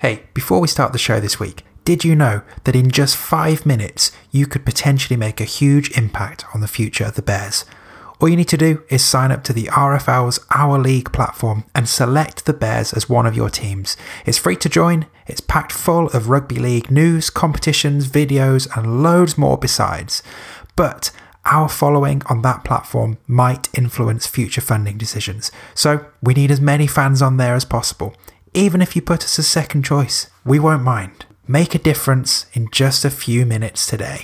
Hey, before we start the show this week, did you know that in just five minutes you could potentially make a huge impact on the future of the Bears? All you need to do is sign up to the RFL's Our League platform and select the Bears as one of your teams. It's free to join, it's packed full of rugby league news, competitions, videos, and loads more besides. But our following on that platform might influence future funding decisions, so we need as many fans on there as possible. Even if you put us as second choice, we won't mind. Make a difference in just a few minutes today.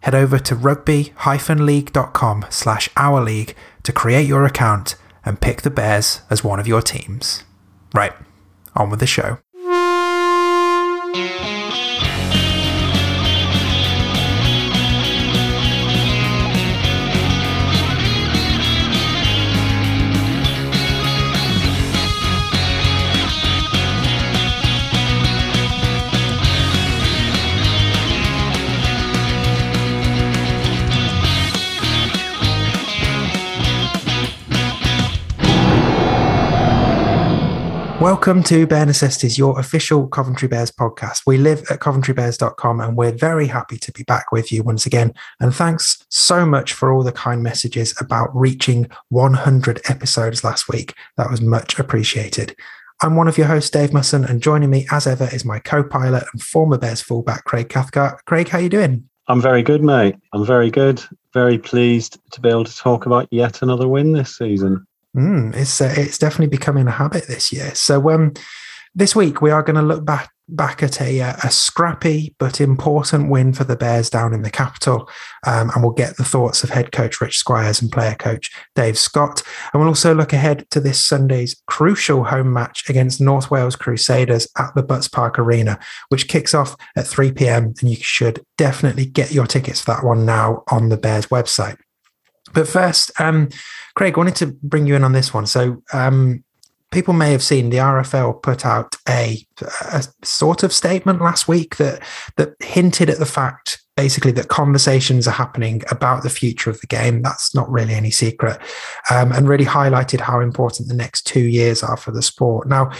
Head over to rugby-league.com slash our league to create your account and pick the Bears as one of your teams. Right, on with the show. Welcome to Bear Necessities, your official Coventry Bears podcast. We live at coventrybears.com and we're very happy to be back with you once again. And thanks so much for all the kind messages about reaching 100 episodes last week. That was much appreciated. I'm one of your hosts, Dave Musson, and joining me as ever is my co-pilot and former Bears fullback, Craig Cathcart. Craig, how are you doing? I'm very good, mate. I'm very good. Very pleased to be able to talk about yet another win this season. Mm, it's uh, it's definitely becoming a habit this year. So um, this week we are going to look back back at a, uh, a scrappy but important win for the Bears down in the capital, um, and we'll get the thoughts of head coach Rich Squires and player coach Dave Scott, and we'll also look ahead to this Sunday's crucial home match against North Wales Crusaders at the Butts Park Arena, which kicks off at 3 p.m. and you should definitely get your tickets for that one now on the Bears website. But first, um, Craig, wanted to bring you in on this one. So, um, people may have seen the RFL put out a, a, sort of statement last week that that hinted at the fact, basically, that conversations are happening about the future of the game. That's not really any secret, um, and really highlighted how important the next two years are for the sport. Now,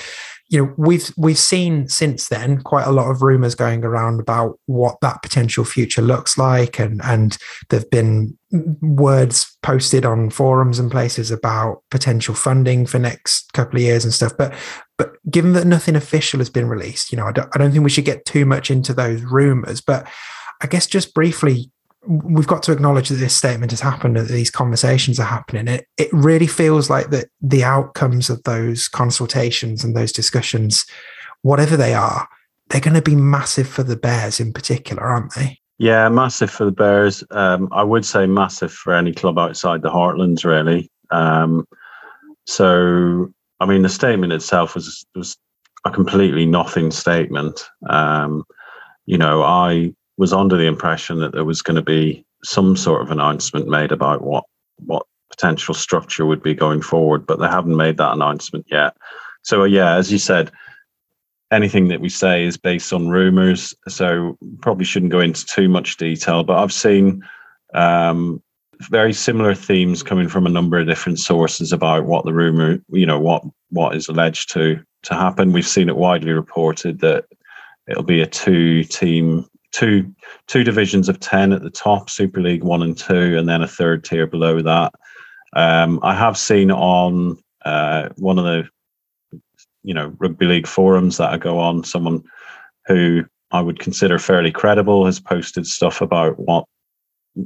you know we've we've seen since then quite a lot of rumors going around about what that potential future looks like. And and there've been words posted on forums and places about potential funding for next couple of years and stuff. But but given that nothing official has been released you know I don't, I don't think we should get too much into those rumors. But i guess just briefly we've got to acknowledge that this statement has happened that these conversations are happening. It, it really feels like that the outcomes of those consultations and those discussions whatever they are they're going to be massive for the bears in particular aren't they? Yeah massive for the bears. Um, i would say massive for any club outside the heartlands really. Um, so i mean the statement itself was was a completely nothing statement. Um, you know i was under the impression that there was going to be some sort of announcement made about what what potential structure would be going forward, but they haven't made that announcement yet. So yeah, as you said, anything that we say is based on rumors, so probably shouldn't go into too much detail. But I've seen um, very similar themes coming from a number of different sources about what the rumor, you know, what what is alleged to to happen. We've seen it widely reported that it'll be a two team two two divisions of 10 at the top super league 1 and 2 and then a third tier below that. Um, i have seen on uh, one of the you know rugby league forums that i go on someone who i would consider fairly credible has posted stuff about what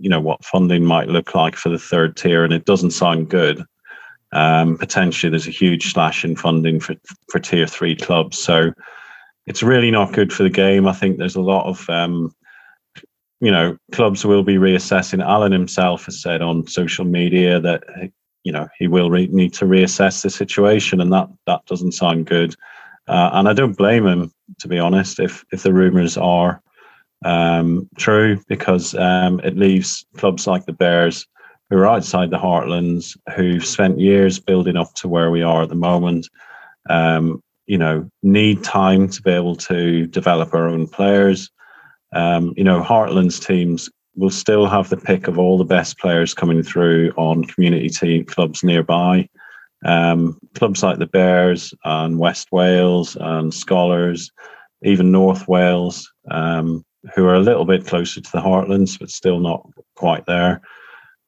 you know what funding might look like for the third tier and it doesn't sound good. Um, potentially there's a huge slash in funding for for tier three clubs. So it's really not good for the game. I think there's a lot of, um, you know, clubs will be reassessing. Alan himself has said on social media that you know he will re- need to reassess the situation, and that that doesn't sound good. Uh, and I don't blame him, to be honest, if if the rumours are um, true, because um, it leaves clubs like the Bears, who are outside the heartlands, who've spent years building up to where we are at the moment, um, you know need time to be able to develop our own players. Um, you know, Heartlands teams will still have the pick of all the best players coming through on community team clubs nearby. Um, clubs like the Bears and West Wales and Skolars, even North Wales, um, who are a little bit closer to the heartlands, but still not quite there.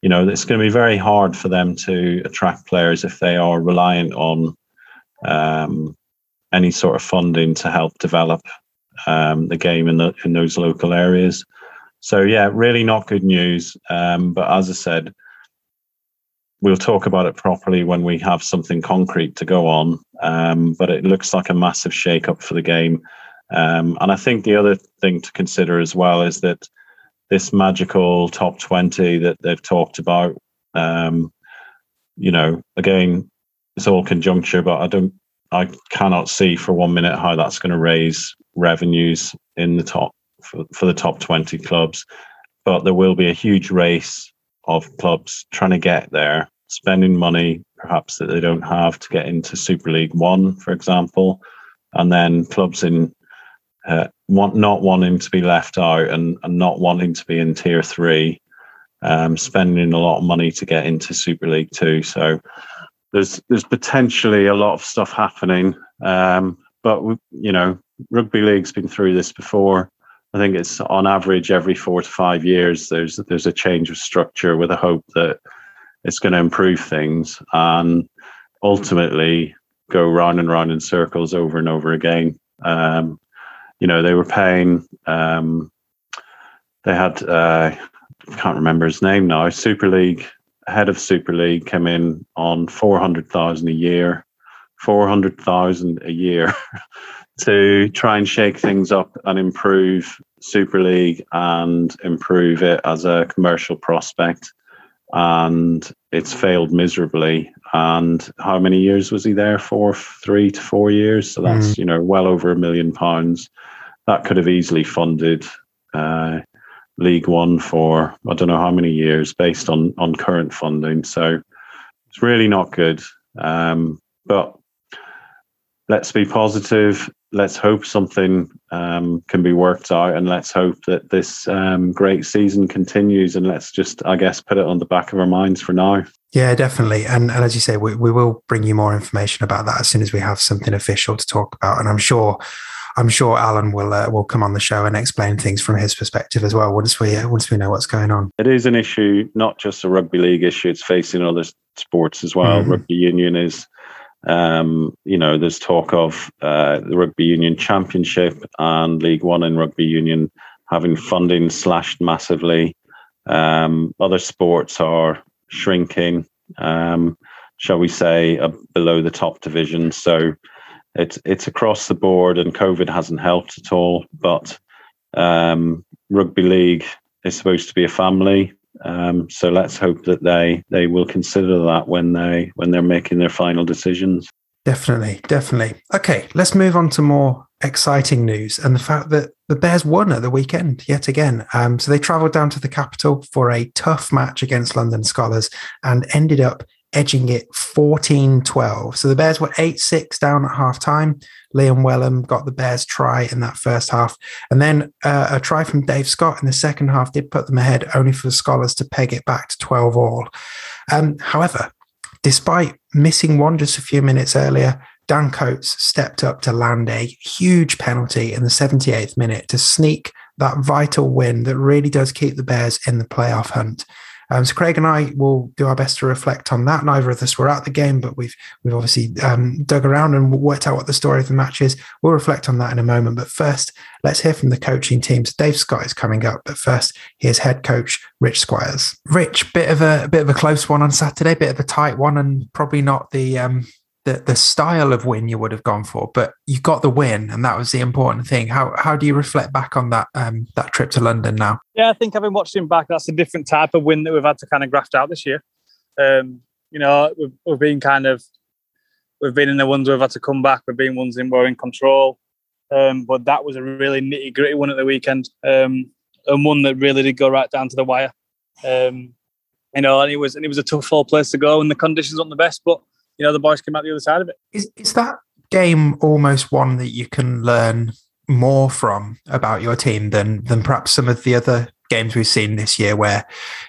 You know, it's going to be very hard for them to attract players if they are reliant on um, any sort of funding to help develop um, the game in the in those local areas. So yeah, really not good news. Um, but as I said, we'll talk about it properly when we have something concrete to go on. Um, but it looks like a massive shake-up for the game. Um, and I think the other thing to consider as well is that this magical top 20 that they've talked about, um, you know, again, it's all conjuncture, but I don't, I cannot see for one minute how that's going to raise revenues in the top for, for the top 20 clubs. But there will be a huge race of clubs trying to get there, spending money perhaps that they don't have to get into Super League One, for example, and then clubs in uh, want not wanting to be left out and, and not wanting to be in Tier Three, um, spending a lot of money to get into Super League Two. So there's there's potentially a lot of stuff happening, um, but you know, rugby league's been through this before. I think it's on average every four to five years there's there's a change of structure with a hope that it's going to improve things and ultimately go round and round in circles over and over again. Um, you know, they were paying. Um, they had uh, I can't remember his name now. Super League head of Super League came in on four hundred thousand a year, four hundred thousand a year to try and shake things up and improve Super League and improve it as a commercial prospect. And it's failed miserably. And how many years was he there for? Three to four years. So that's, mm. you know, well over a million pounds. That could have easily funded uh, League One for I don't know how many years based on on current funding. So it's really not good. Um, but let's be positive let's hope something um, can be worked out and let's hope that this um, great season continues and let's just i guess put it on the back of our minds for now yeah definitely and, and as you say we, we will bring you more information about that as soon as we have something official to talk about and i'm sure i'm sure alan will uh, will come on the show and explain things from his perspective as well once we uh, once we know what's going on it is an issue not just a rugby league issue it's facing other sports as well mm-hmm. rugby union is um, you know, there's talk of uh, the Rugby Union Championship and League One in Rugby Union having funding slashed massively. Um, other sports are shrinking, um, shall we say, uh, below the top division. So it's it's across the board, and COVID hasn't helped at all. But um, rugby league is supposed to be a family. Um, so let's hope that they they will consider that when they when they're making their final decisions. Definitely, definitely. Okay, let's move on to more exciting news and the fact that the Bears won at the weekend yet again. Um, so they travelled down to the capital for a tough match against London Skolars and ended up edging it 14 12. So the Bears were 8 6 down at half time. Liam Wellham got the Bears try in that first half. And then uh, a try from Dave Scott in the second half did put them ahead, only for the Skolars to peg it back to 12 all. Um, however, despite missing one just a few minutes earlier, Dan Coates stepped up to land a huge penalty in the 78th minute to sneak that vital win that really does keep the Bears in the playoff hunt. Um, so Craig and I will do our best to reflect on that. Neither of us were at the game, but we've we've obviously um, dug around and worked out what the story of the match is. We'll reflect on that in a moment. But first, let's hear from the coaching teams. Dave Scott is coming up, but first, here's head coach Rich Squires. Rich, bit of a, bit of a close one on Saturday, bit of a tight one, and probably not the um, the the style of win you would have gone for, but you got the win, and that was the important thing. How how do you reflect back on that um, that trip to London now? Yeah, I think having watched him back, that's a different type of win that we've had to kind of graft out this year. Um, you know, we've, we've been kind of we've been in the ones we've had to come back. We've been ones in we're in control, um, but that was a really nitty gritty one at the weekend, um, and one that really did go right down to the wire. Um, you know, and it was and it was a tough full place to go, and the conditions weren't the best, but you know the boys came out the other side of it. Is is that game almost one that you can learn more from about your team than than perhaps some of the other games we've seen this year, where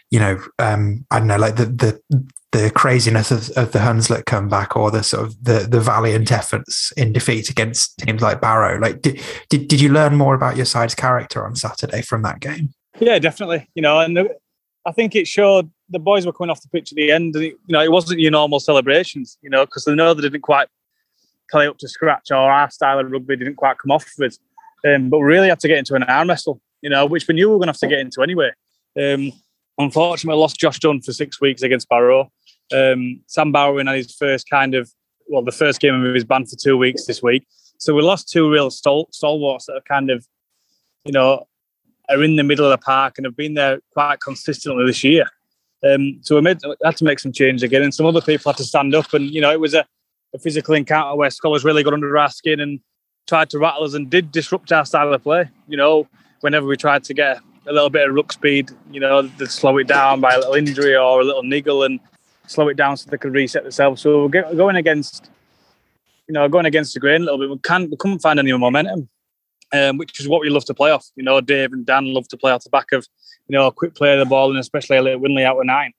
you know um, I don't know, like the the the craziness of, of the Hunslet comeback or the sort of the the valiant efforts in defeat against teams like Barrow. Like, did did, did you learn more about your side's character on Saturday from that game? Yeah, definitely. You know, and I think it showed the boys were coming off the pitch at the end. And it, you know, it wasn't your normal celebrations. You know, because they know they didn't quite play up to scratch, or our style of rugby didn't quite come off with. Um, but we really had to get into an arm wrestle. You know, which we knew we were going to have to get into anyway. Um, unfortunately, lost Josh Dunn for six weeks against Barrow. Um, Sam Bowering had his first kind of, well, the first game of his band for two weeks this week. So we lost two real stal- stalwarts that are kind of, you know, are in the middle of the park and have been there quite consistently this year. Um, so we made, had to make some change again, and some other people had to stand up. And you know, it was a, a physical encounter where Skolars really got under our skin and tried to rattle us and did disrupt our style of play. You know, whenever we tried to get a little bit of ruck speed, you know, they'd slow it down by a little injury or a little niggle and slow it down so they could reset themselves. So we're going against, you know, going against the grain a little bit. We can't, we couldn't find any momentum, um, which is what we love to play off. You know, Dave and Dan love to play off the back of, you know, a quick play of the ball and especially a little Winley out of nine.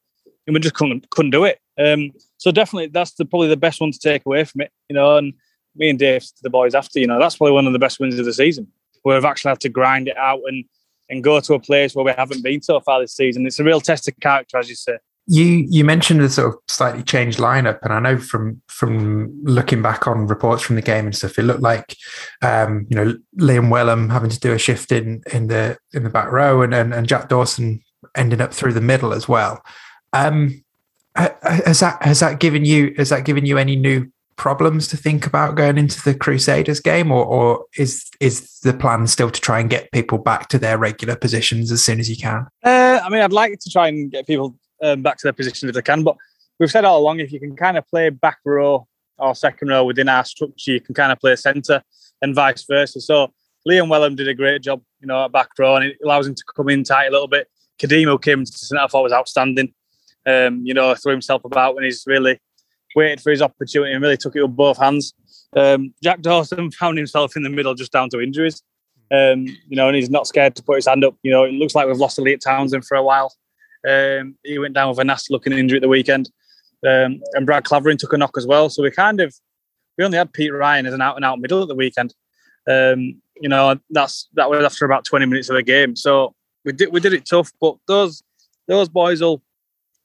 And we just couldn't couldn't do it. Um, so definitely that's the, probably the best one to take away from it. You know, and me and Dave, the boys after, you know, that's probably one of the best wins of the season. Where we've actually had to grind it out and and go to a place where we haven't been so far this season. It's a real test of character, as you say. You you mentioned the sort of slightly changed lineup, and I know from from looking back on reports from the game and stuff, it looked like um, you know Liam Wellham having to do a shift in in the in the back row, and and, and Jack Dawson ending up through the middle as well. Um, has that has that given you has that given you any new problems to think about going into the Crusaders game, or, or is is the plan still to try and get people back to their regular positions as soon as you can? Uh, I mean, I'd like to try and get people um, back to their positions if they can, but we've said all along if you can kind of play back row or second row within our structure, you can kind of play centre and vice versa. So Liam Wellham did a great job, you know, at back row, and it allows him to come in tight a little bit. Kadimo came to centre, thought was outstanding. Um, you know, threw himself about when he's really waited for his opportunity and really took it with both hands. Um, Jack Dawson found himself in the middle just down to injuries. Um, you know, and he's not scared to put his hand up. You know, it looks like we've lost Elliot Townsend for a while. Um, he went down with a nasty looking injury at the weekend. Um, and Brad Clavering took a knock as well. So we kind of, we only had Pete Ryan as an out and out middle at the weekend. Um, you know, that's that was after about 20 minutes of the game. So we did we did it tough, but those those boys will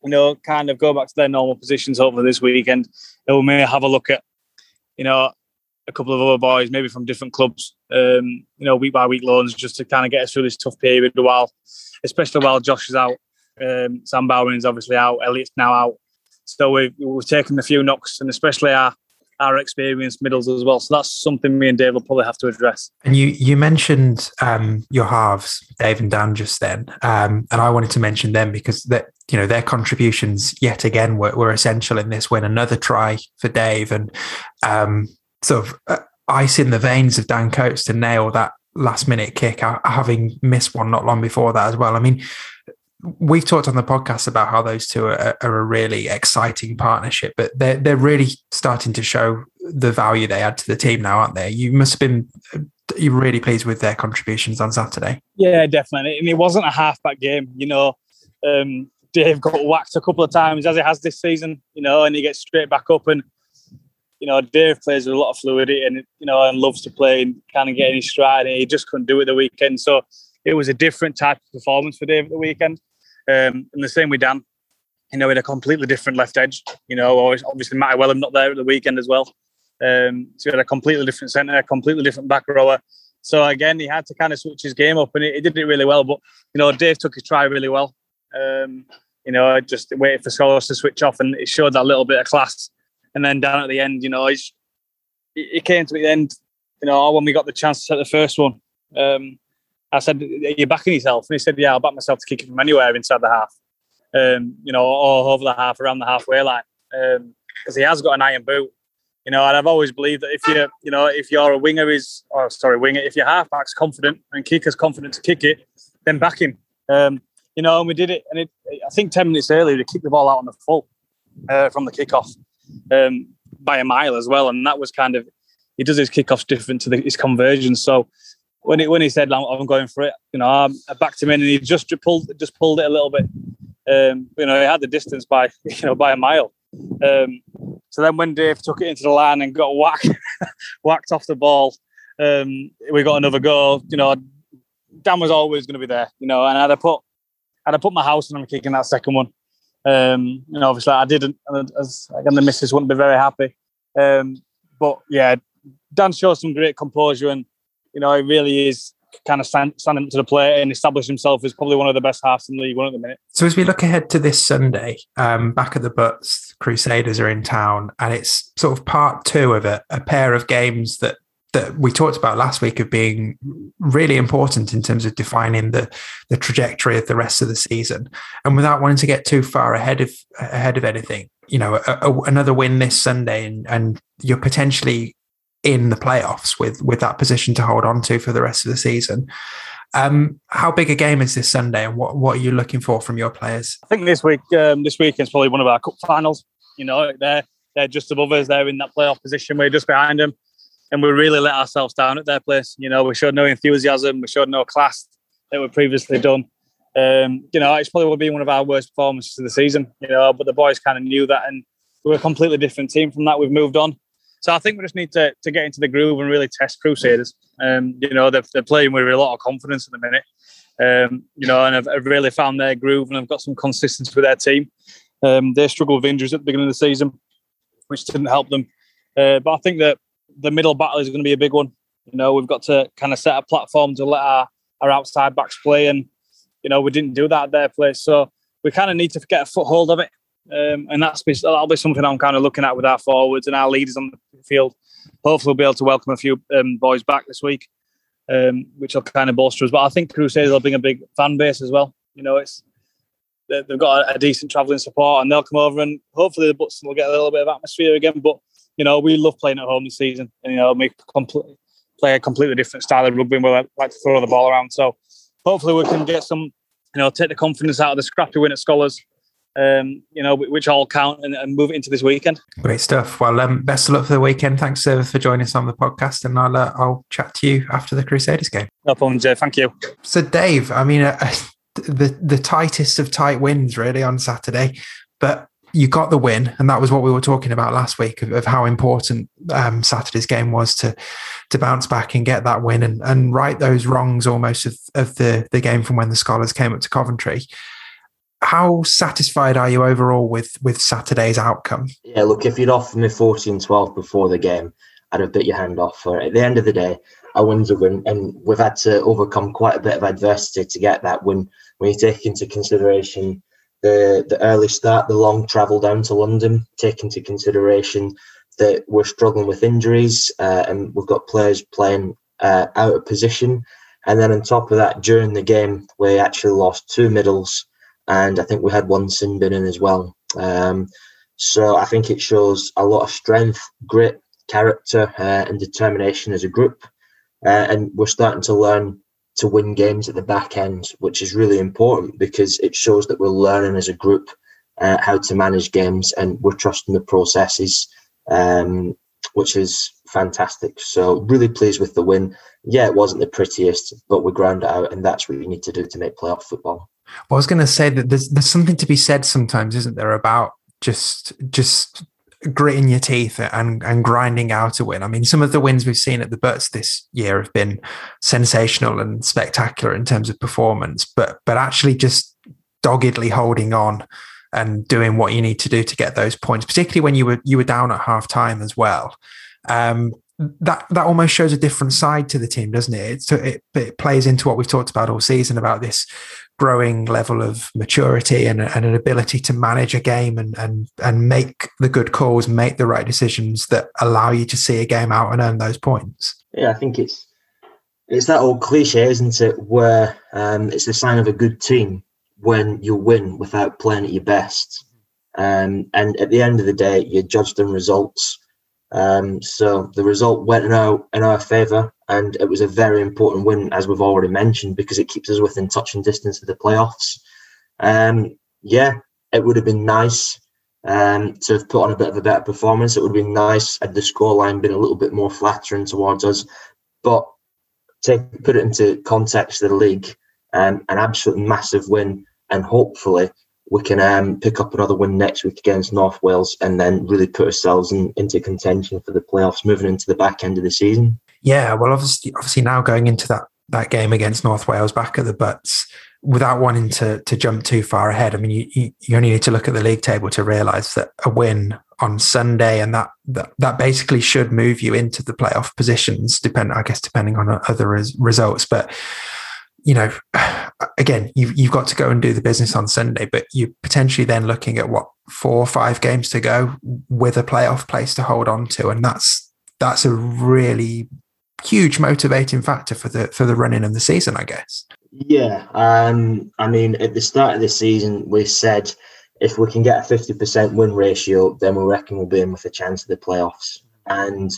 you know, kind of go back to their normal positions over this weekend. And we may have a look at, you know, a couple of other boys, maybe from different clubs, um, you know, week by week loans, just to kind of get us through this tough period while, especially while Josh is out. Um, Sam Bowen is obviously out, Elliot's now out. So we've, we've taken a few knocks, and especially our our experienced middles as well. So that's something me and Dave will probably have to address. And you you mentioned um, your halves, Dave and Dan, just then, um, and I wanted to mention them because that you know their contributions yet again were, were essential in this win. Another try for Dave, and um, sort of uh, ice in the veins of Dan Coates to nail that last minute kick, uh, having missed one not long before that as well. I mean, we've talked on the podcast about how those two are, are, a really exciting partnership, but they're they're really starting to show the value they add to the team now, aren't they? You must have been you really pleased with their contributions on Saturday. Yeah, definitely. And it wasn't a halfback game, you know. Um, Dave got whacked a couple of times as he has this season, you know, and he gets straight back up and you know, Dave plays with a lot of fluidity and you know and loves to play and kind of get in his stride and he just couldn't do it the weekend. So it was a different type of performance for Dave at the weekend. Um, and the same with Dan. You know, with a completely different left edge. You know, obviously Matty Wellham not there at the weekend as well. Um, so he had a completely different centre, a completely different back rower. So again, he had to kind of switch his game up, and he, he did it really well. But you know, Dave took his try really well. Um, you know, just waited for Skolars to switch off, and it showed that little bit of class. And then down at the end, you know, he came to the end. You know, when we got the chance to set the first one, um, I said, "You're you backing yourself? And he said, Yeah, I'll back myself to kick it from anywhere inside the half, um, you know, or over the half, around the halfway line. Because um, he has got an iron boot, you know, and I've always believed that if you, you know, if you're a winger is, or sorry, winger, if your halfback's confident and kicker's confident to kick it, then back him. Um, you know, and we did it. And it, I think 10 minutes earlier, we kicked the ball out on the full uh, from the kickoff um, by a mile as well. And that was kind of, he does his kickoffs different to the, his conversions. So when he when he said I'm, going for it, you know, I backed him in, and he just pulled just pulled it a little bit, Um, you know, he had the distance by you know by a mile. Um, so then when Dave took it into the line and got whacked whacked off the ball, um, we got another goal. You know, Dan was always going to be there. You know, and I'd have put I'd have put my house on him kicking that second one. Um, you know, obviously I didn't, and, as the missus wouldn't be very happy. Um, but yeah, Dan showed some great composure, and you know, he really is kind of stand, standing up to the plate and establish himself as probably one of the best halves in the League One at the minute. So as we look ahead to this Sunday, um, back at the Butts, Crusaders are in town, and it's sort of part two of a, a pair of games that that we talked about last week of being really important in terms of defining the the trajectory of the rest of the season. And without wanting to get too far ahead of ahead of anything, you know, a, a, another win this Sunday, and, and you're potentially in the playoffs with with that position to hold on to for the rest of the season. Um, how big a game is this Sunday, and what, what are you looking for from your players? I think this week um, this weekend's probably one of our cup finals. You know, they're they're just above us. They're in that playoff position. We're just behind them, and we really let ourselves down at their place. You know, we showed no enthusiasm. We showed no class that we previously done. Um, you know, it's probably will be one of our worst performances of the season. You know, but the boys kind of knew that, and we're a completely different team from that. We've moved on. So I think we just need to, to get into the groove and really test Crusaders. Um, you know, they're, they're playing with a lot of confidence at the minute. Um, you know, and I've, really found their groove and I've got some consistency with their team. Um, they struggled with injuries at the beginning of the season, which didn't help them. Uh, but I think that the middle battle is going to be a big one. You know, we've got to kind of set a platform to let our, our outside backs play. And, you know, we didn't do that at their place. So we kind of need to get a foothold of it. Um, and that's that'll be something I'm kind of looking at with our forwards and our leaders on the field. Hopefully, we'll be able to welcome a few um, boys back this week, um, which will kind of bolster us. But I think Crusaders will bring a big fan base as well. You know, it's they've got a, a decent travelling support, and they'll come over and hopefully the Butts will get a little bit of atmosphere again. But you know, we love playing at home this season, and you know, complete, play a completely different style of rugby. and We like to throw the ball around, so hopefully we can get some, you know, take the confidence out of the scrappy win at Skolars um, you know, which all count and, and, move into this weekend. Great stuff. Well, um, best of luck for the weekend. Thanks, uh, for joining us on the podcast, and I'll uh, I'll chat to you after the Crusaders game. No problem, Jay. Thank you. So, Dave, I mean, uh, the the tightest of tight wins really on Saturday, but you got the win, and that was what we were talking about last week of, of how important um, Saturday's game was to to bounce back and get that win and, and right those wrongs almost of, of the the game from when the Skolars came up to Coventry how satisfied are you overall with with Saturday's outcome? Yeah, look, if you'd offered me 14 12 before the game, I'd have bit your hand off for it. At the end of the day, a win's a win, and we've had to overcome quite a bit of adversity to get that win. When you take into consideration the the early start, the long travel down to London, take into consideration that we're struggling with injuries uh, and we've got players playing uh, out of position. And then on top of that, during the game, we actually lost two middles and I think we had one sin bin in as well. Um, so I think it shows a lot of strength, grit, character, uh, and determination as a group. Uh, and we're starting to learn to win games at the back end, which is really important because it shows that we're learning as a group uh, how to manage games and we're trusting the processes, um, which is fantastic. So, really pleased with the win. Yeah, it wasn't the prettiest, but we ground it out, and that's what you need to do to make playoff football. Well, I was going to say that there's there's something to be said sometimes, isn't there, about just just gritting your teeth and and grinding out a win. I mean, some of the wins we've seen at the Butts this year have been sensational and spectacular in terms of performance, but but actually just doggedly holding on and doing what you need to do to get those points, particularly when you were you were down at half time as well. Um, that that almost shows a different side to the team, doesn't it? It, it plays into what we've talked about all season about this growing level of maturity and, and, an ability to manage a game and, and and make the good calls, make the right decisions that allow you to see a game out and earn those points. Yeah, I think it's it's that old cliche, isn't it? Where um, it's the sign of a good team when you win without playing at your best. Um, and at the end of the day, you're judged on results. Um, so the result went in our in our favour, and it was a very important win, as we've already mentioned, because it keeps us within touching distance of the playoffs. Um, yeah, it would have been nice um, to have put on a bit of a better performance. It would have been nice had the scoreline been a little bit more flattering towards us, but to put it into context of the league, um, an absolute massive win, and hopefully we can um, pick up another win next week against North Wales and then really put ourselves in, into contention for the playoffs moving into the back end of the season. Yeah, well, obviously, obviously now going into that that game against North Wales back at the butts without wanting to to jump too far ahead. I mean, you you only need to look at the league table to realise that a win on Sunday and that, that that basically should move you into the playoff positions. Depend, I guess, depending on other res- results, but you know, again, you've, you've got to go and do the business on Sunday, but you're potentially then looking at what four or five games to go with a playoff place to hold on to. And that's, that's a really huge motivating factor for the, for the running of the season, I guess. Yeah. Um, I mean, at the start of the season, we said if we can get a 50% win ratio, then we reckon we'll be in with a chance of the playoffs. And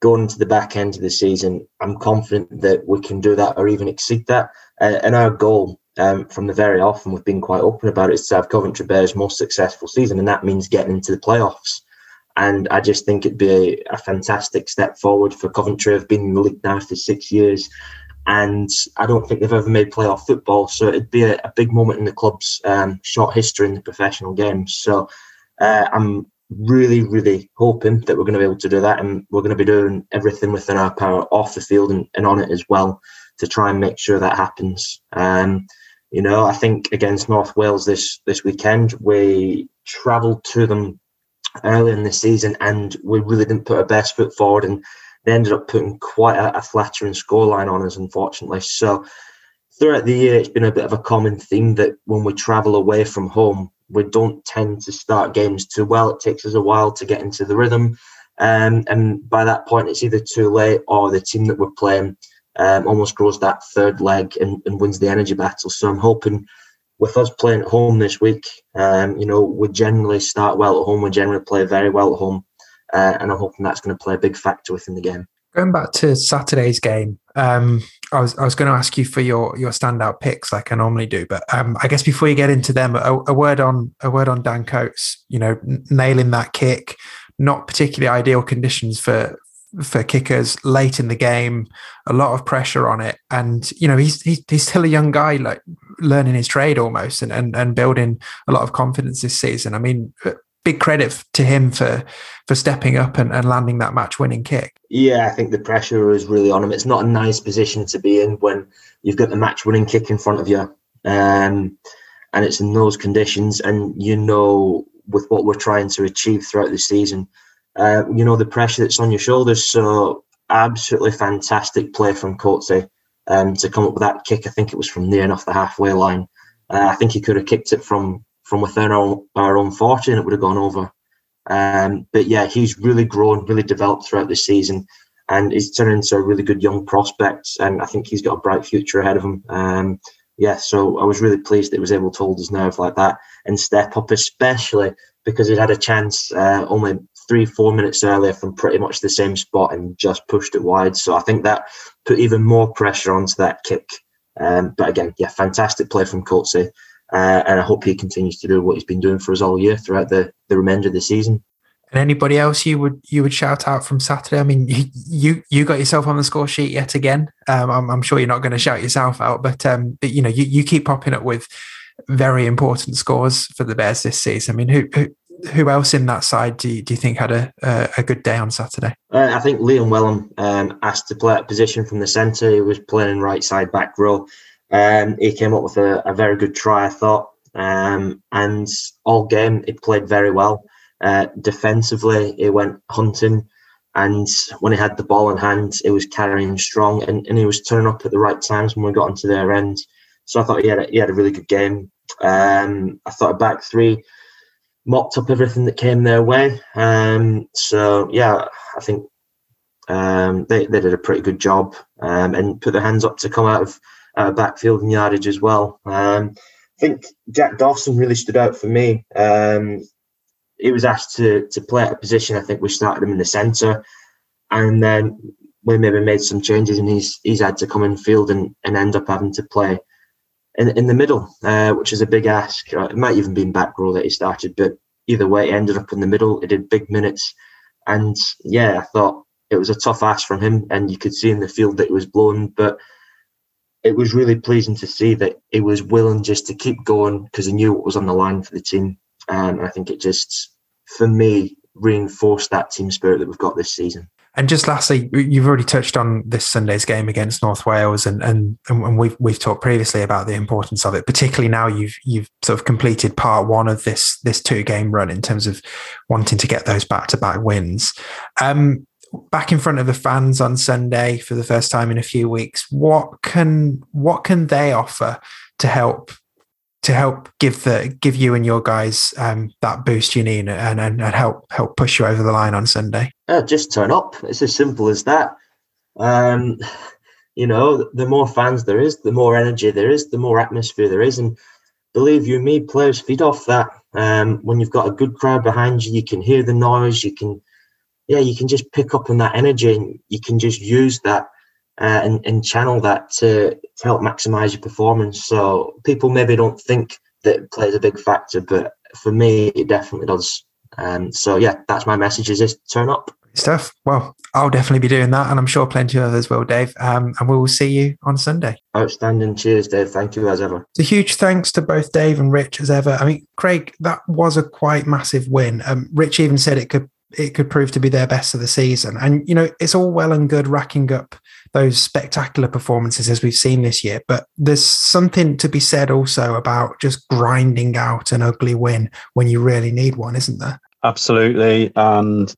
going into the back end of the season, I'm confident that we can do that or even exceed that. Uh, and our goal um, from the very often, we've been quite open about it, is to have Coventry Bears' most successful season, and that means getting into the playoffs. And I just think it'd be a, a fantastic step forward for Coventry. I've been in the league now for six years, and I don't think they've ever made playoff football. So it'd be a, a big moment in the club's um, short history in the professional games. So uh, I'm really, really hoping that we're going to be able to do that, and we're going to be doing everything within our power off the field and, and on it as well to try and make sure that happens. Um, you know, I think against North Wales this this weekend, we travelled to them early in the season, and we really didn't put our best foot forward, and they ended up putting quite a, a flattering scoreline on us, unfortunately. So throughout the year, it's been a bit of a common theme that when we travel away from home, we don't tend to start games too well. It takes us a while to get into the rhythm. Um, and by that point, it's either too late or the team that we're playing um, almost grows that third leg and, and, wins the energy battle. So I'm hoping with us playing at home this week, um, you know, we generally start well at home. We generally play very well at home. Uh, and I'm hoping that's going to play a big factor within the game. Going back to Saturday's game, um, I was I was going to ask you for your your standout picks like I normally do, but um, I guess before you get into them, a, a, word on a word on Dan Coates. You know, nailing that kick, not particularly ideal conditions for for kickers late in the game, a lot of pressure on it, and you know he's he's, he's still a young guy, like learning his trade almost, and, and and building a lot of confidence this season. I mean, big credit to him for for stepping up and, and landing that match winning kick. Yeah, I think the pressure is really on him. It's not a nice position to be in when you've got the match winning kick in front of you. Um, and it's in those conditions, and you know, with what we're trying to achieve throughout the season, uh, you know, the pressure that's on your shoulders. So, absolutely fantastic play from Coatsy um, to come up with that kick. I think it was from near enough the halfway line. Uh, I think he could have kicked it from from within our, our own 40 and it would have gone over. Um, but yeah, he's really grown, really developed throughout the season, and he's turned into a really good young prospect. And I think he's got a bright future ahead of him. Um, yeah, so I was really pleased that he was able to hold his nerve like that and step up, especially because he'd had a chance uh, only three, four minutes earlier from pretty much the same spot and just pushed it wide. So I think that put even more pressure onto that kick. Um, but again, yeah, fantastic play from Coatsy. Uh, and I hope he continues to do what he's been doing for us all year throughout the, the remainder of the season. And anybody else you would you would shout out from Saturday? I mean, you you got yourself on the score sheet yet again. Um, I'm, I'm, sure you're not going to shout yourself out, but um, but you know you, you keep popping up with very important scores for the Bears this season. I mean, who who, who else in that side do you, do you think had a a, a good day on Saturday? Uh, I think Liam Wellham um, asked to play a position from the centre. He was playing right side back row. Um, he came up with a, a, very good try, I thought. Um, and all game, he played very well. Uh, defensively, he went hunting. And when he had the ball in hand, he was carrying strong and, and he was turning up at the right times when we got into their end. So I thought he had a, he had a really good game. Um, I thought a back three mopped up everything that came their way. Um, so yeah, I think um, they, they did a pretty good job um, and put their hands up to come out of uh, backfield and yardage as well. Um, I think Jack Dawson really stood out for me. Um, he was asked to to play at a position. I think we started him in the centre, and then we maybe made some changes, and he's he's had to come in field and, and end up having to play in in the middle, uh, which is a big ask. Uh, it might even be in back row that he started, but either way, he ended up in the middle. He did big minutes, and yeah, I thought it was a tough ask from him, and you could see in the field that it was blown, but it was really pleasing to see that he was willing just to keep going because he knew what was on the line for the team. Um, and I think it just, for me, reinforced that team spirit that we've got this season. And just lastly, you've already touched on this Sunday's game against North Wales, and and and we've we've talked previously about the importance of it. Particularly now you've you've sort of completed part one of this this two game run in terms of wanting to get those back to back wins. Um, back in front of the fans on Sunday for the first time in a few weeks. What can what can they offer to help to help give the give you and your guys um, that boost you need and, and, and help help push you over the line on Sunday? Uh, just turn up. It's as simple as that. Um, you know, the more fans there is, the more energy there is, the more atmosphere there is, and believe you me, players feed off that. Um, when you've got a good crowd behind you, you can hear the noise, you can yeah, you can just pick up on that energy and you can just use that uh, and, and channel that to, to help maximize your performance. So people maybe don't think that it plays a big factor, but for me, it definitely does. Um, so yeah, that's my message: is just turn up. Stuff. Well, I'll definitely be doing that, and I'm sure plenty of others will, Dave. Um, and we will see you on Sunday. Outstanding. Cheers, Dave. Thank you as ever. a huge thanks to both Dave and Rich as ever. I mean, Craig, that was a quite massive win. Um, Rich even said it could it could prove to be their best of the season. And, you know, it's all well and good racking up those spectacular performances as we've seen this year. But there's something to be said also about just grinding out an ugly win when you really need one, isn't there? Absolutely. And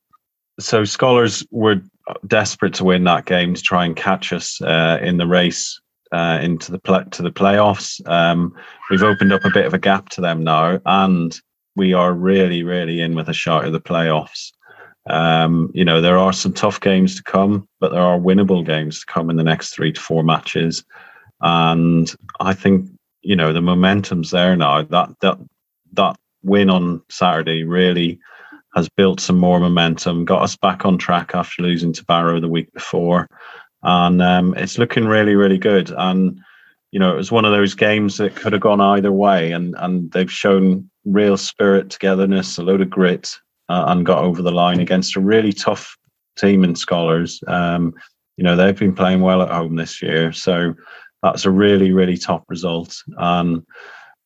so Skolars were desperate to win that game to try and catch us uh, in the race uh, into the play- to the playoffs. Um, we've opened up a bit of a gap to them now, and we are really, really in with a shot at the playoffs. Um, you know, there are some tough games to come, but there are winnable games to come in the next three to four matches. And I think, you know, the momentum's there now. That that that win on Saturday really has built some more momentum, got us back on track after losing to Barrow the week before. And um, it's looking really, really good. And you know, it was one of those games that could have gone either way, and and they've shown real spirit, togetherness, a load of grit, uh, and got over the line against a really tough team in Skolars. Um, you know, they've been playing well at home this year. So that's a really, really top result. And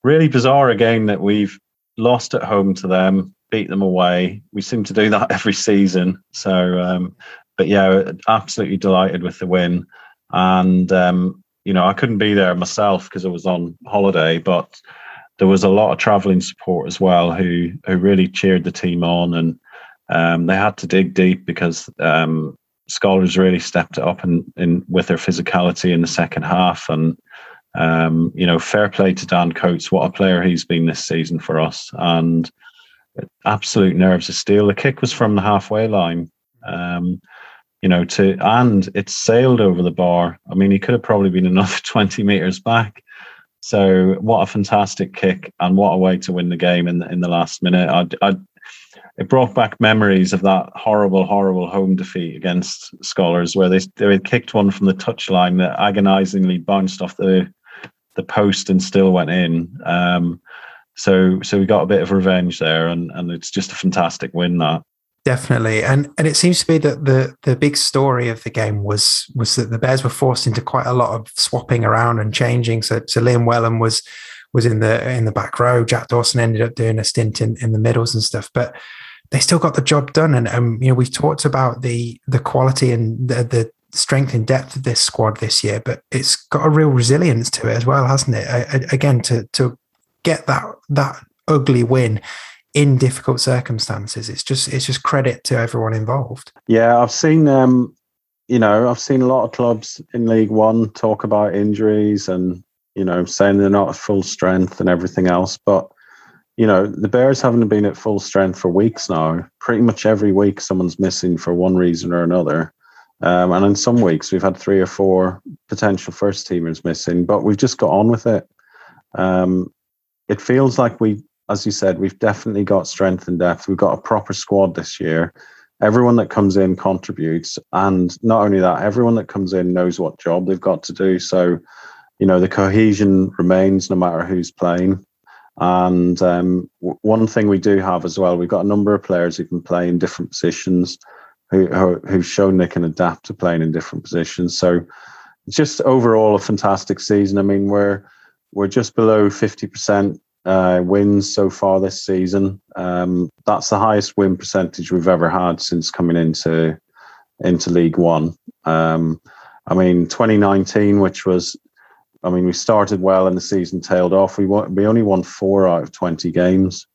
really bizarre again that we've lost at home to them, beat them away. We seem to do that every season. So, um, but yeah, absolutely delighted with the win. And, um, you know, I couldn't be there myself because I was on holiday, but there was a lot of travelling support as well who who really cheered the team on, and um, they had to dig deep because um, Skolars really stepped it up in, in with their physicality in the second half, and um, you know, fair play to Dan Coates. What a player he's been this season for us, and absolute nerves of steel. The kick was from the halfway line. Um, you know, to and it sailed over the bar. I mean, he could have probably been another 20 meters back. So what a fantastic kick and what a way to win the game in the, in the last minute. I, I, it brought back memories of that horrible, horrible home defeat against Skolars, where they they kicked one from the touchline that agonisingly bounced off the the post and still went in. Um, so so we got a bit of revenge there, and and it's just a fantastic win that. Definitely, and and it seems to be that the the big story of the game was was that the Bears were forced into quite a lot of swapping around and changing. So, so Liam Wellham was was in the in the back row. Jack Dawson ended up doing a stint in, in the middles and stuff, but they still got the job done. And um, you know, we've talked about the the quality and the, the strength and depth of this squad this year, but it's got a real resilience to it as well, hasn't it? I, I, again, to to get that that ugly win in difficult circumstances. It's just it's just credit to everyone involved. Yeah, I've seen um, you know, I've seen a lot of clubs in League One talk about injuries and you know saying they're not at full strength and everything else, but you know the Bears haven't been at full strength for weeks now. Pretty much every week, someone's missing for one reason or another. Um, and in some weeks, we've had three or four potential first teamers missing, but we've just got on with it. Um, it feels like we as you said, we've definitely got strength and depth. We've got a proper squad this year. Everyone that comes in contributes. And not only that, everyone that comes in knows what job they've got to do. So, you know, the cohesion remains no matter who's playing. And um, w- one thing we do have as well, we've got a number of players who can play in different positions, who, who who've shown they can adapt to playing in different positions. So, just overall a fantastic season. I mean, we're we're just below fifty percent uh, wins so far this season. Um, that's the highest win percentage we've ever had since coming into into League One. Um, I mean, 2019, which was, I mean, we started well and the season tailed off. We won, we only won four out of 20 games,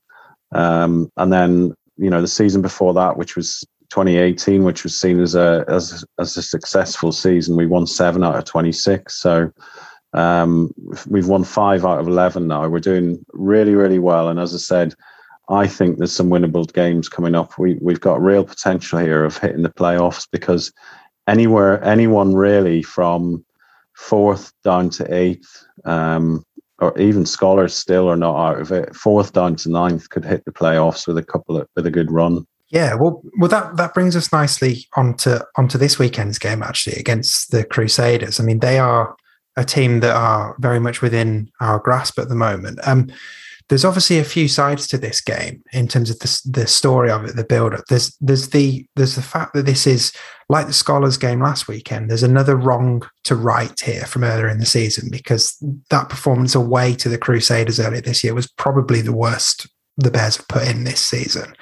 um, and then you know the season before that, which was 2018, which was seen as a as as a successful season, we won seven out of 26. So um, we've won five out of 11 now. We're doing really really well, and as I said. I think there's some winnable games coming up. We we've got real potential here of hitting the playoffs because anywhere anyone really from fourth down to eighth, um, or even Skolars still are not out of it. Fourth down to ninth could hit the playoffs with a couple of with a good run. Yeah, well, well, that that brings us nicely onto onto this weekend's game actually against the Crusaders. I mean, they are a team that are very much within our grasp at the moment. Um, there's obviously a few sides to this game in terms of the, the story of it, the build up. There's there's the there's the fact that this is like the Skolars game last weekend. There's another wrong to right here from earlier in the season because that performance away to the Crusaders earlier this year was probably the worst the Bears have put in this season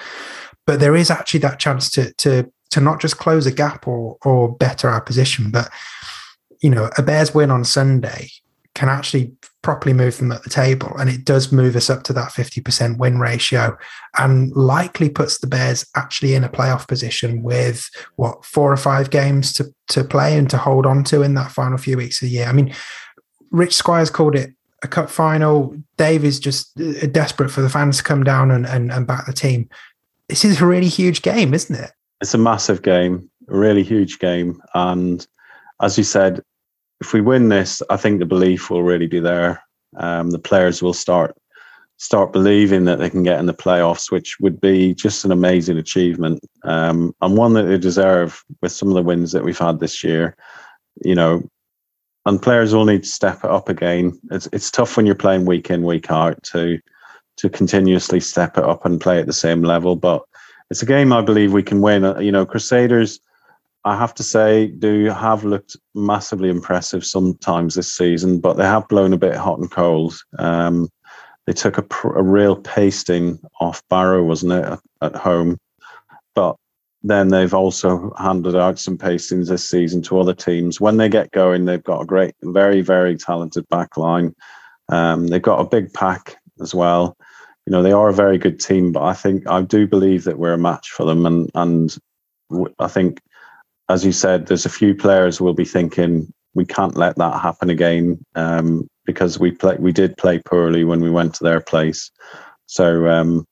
but there is actually that chance to to to not just close a gap or or better our position, but you know, a Bears win on Sunday can actually properly move them at the table, and it does move us up to that fifty percent win ratio, and likely puts the Bears actually in a playoff position with what four or five games to to play and to hold on to in that final few weeks of the year. I mean, Rich Squires called it a cup final. Dave is just uh, desperate for the fans to come down and, and, and back the team this is a really huge game, isn't it? It's a massive game, a really huge game. And as you said, if we win this, I think the belief will really be there. Um, the players will start start believing that they can get in the playoffs, which would be just an amazing achievement um, and one that they deserve with some of the wins that we've had this year. You know, and players will need to step it up again. It's it's tough when you're playing week in week out to to continuously step it up and play at the same level. But it's a game I believe we can win. Uh, you know, Crusaders, I have to say, do have looked massively impressive sometimes this season, but they have blown a bit hot and cold. Um, they took a, a, real pasting off Barrow, wasn't it, at, at home? But then they've also handed out some pastings this season to other teams. When they get going, they've got a great, very, very talented back line. Um, they've got a big pack as well you know they are a very good team, but I think I do believe that we're a match for them, and and I think, as you said, there's a few players will be thinking we can't let that happen again um, because we play we did play poorly when we went to their place. So um,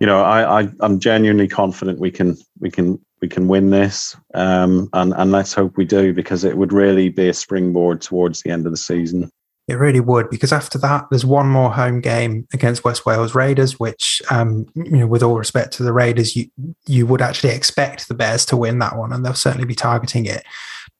you know, I, I am genuinely confident we can we can we can win this, um, and and let's hope we do because it would really be a springboard towards the end of the season. It really would, because after that, there's one more home game against West Wales Raiders, which, um, you know, with all respect to the Raiders, you you would actually expect the Bears to win that one, and they'll certainly be targeting it.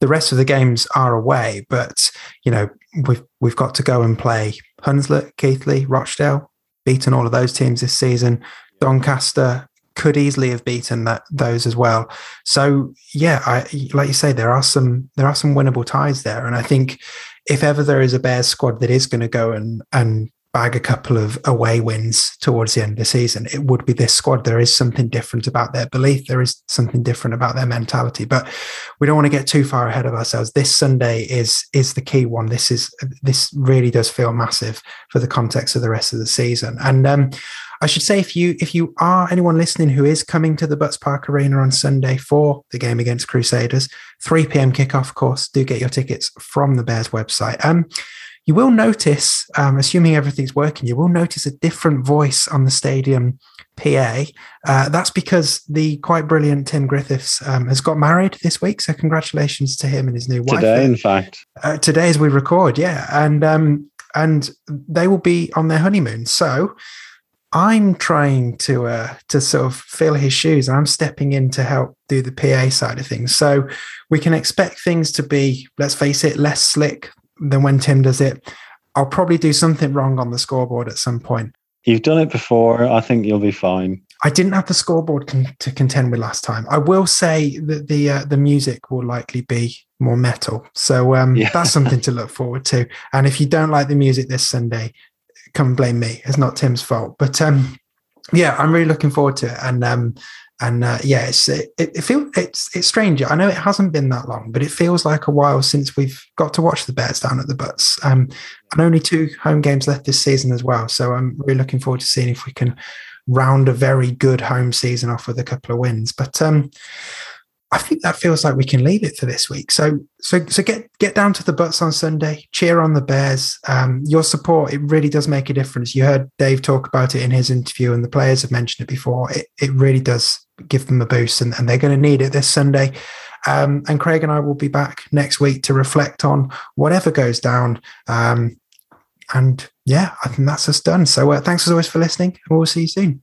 The rest of the games are away, but you know, we've we've got to go and play Hunslet, Keighley, Rochdale, beaten all of those teams this season. Doncaster could easily have beaten that those as well. So yeah, I like you say, there are some there are some winnable ties there, and I think if ever there is a Bears squad that is going to go and and bag a couple of away wins towards the end of the season, it would be this squad. There is something different about their belief. There is something different about their mentality. But we don't want to get too far ahead of ourselves. This Sunday is is the key one. This is this really does feel massive for the context of the rest of the season. And um, I should say, if you if you are anyone listening who is coming to the Butts Park Arena on Sunday for the game against Crusaders, 3 p.m. kickoff, of course, do get your tickets from the Bears website. Um, you will notice, um, assuming everything's working, you will notice a different voice on the stadium PA. Uh, that's because the quite brilliant Tim Griffiths um, has got married this week. So congratulations to him and his new wife. Today, in fact. Uh, today, as we record, yeah, and um, and they will be on their honeymoon. So I'm trying to uh, to sort of fill his shoes. I'm stepping in to help do the PA side of things. So we can expect things to be, let's face it, less slick than when Tim does it. I'll probably do something wrong on the scoreboard at some point. You've done it before. I think you'll be fine. I didn't have the scoreboard con- to contend with last time. I will say that the uh, the music will likely be more metal, so um, yeah. that's something to look forward to. And if you don't like the music this Sunday, come and blame me. It's not Tim's fault. But um, yeah, I'm really looking forward to it. And um, and uh, yeah, it's it, it feels it's it's strange. I know it hasn't been that long, but it feels like a while since we've got to watch the Bears down at the Butts. Um, and only two home games left this season as well. So I'm really looking forward to seeing if we can round a very good home season off with a couple of wins. But um, I think that feels like we can leave it for this week. So so so get get down to the butts on Sunday, cheer on the Bears. Um, your support it really does make a difference. You heard Dave talk about it in his interview, and the players have mentioned it before. It it really does give them a boost, and, and they're going to need it this Sunday. Um, and Craig and I will be back next week to reflect on whatever goes down. Um, and yeah, I think that's us done. So uh, thanks as always for listening, we'll see you soon.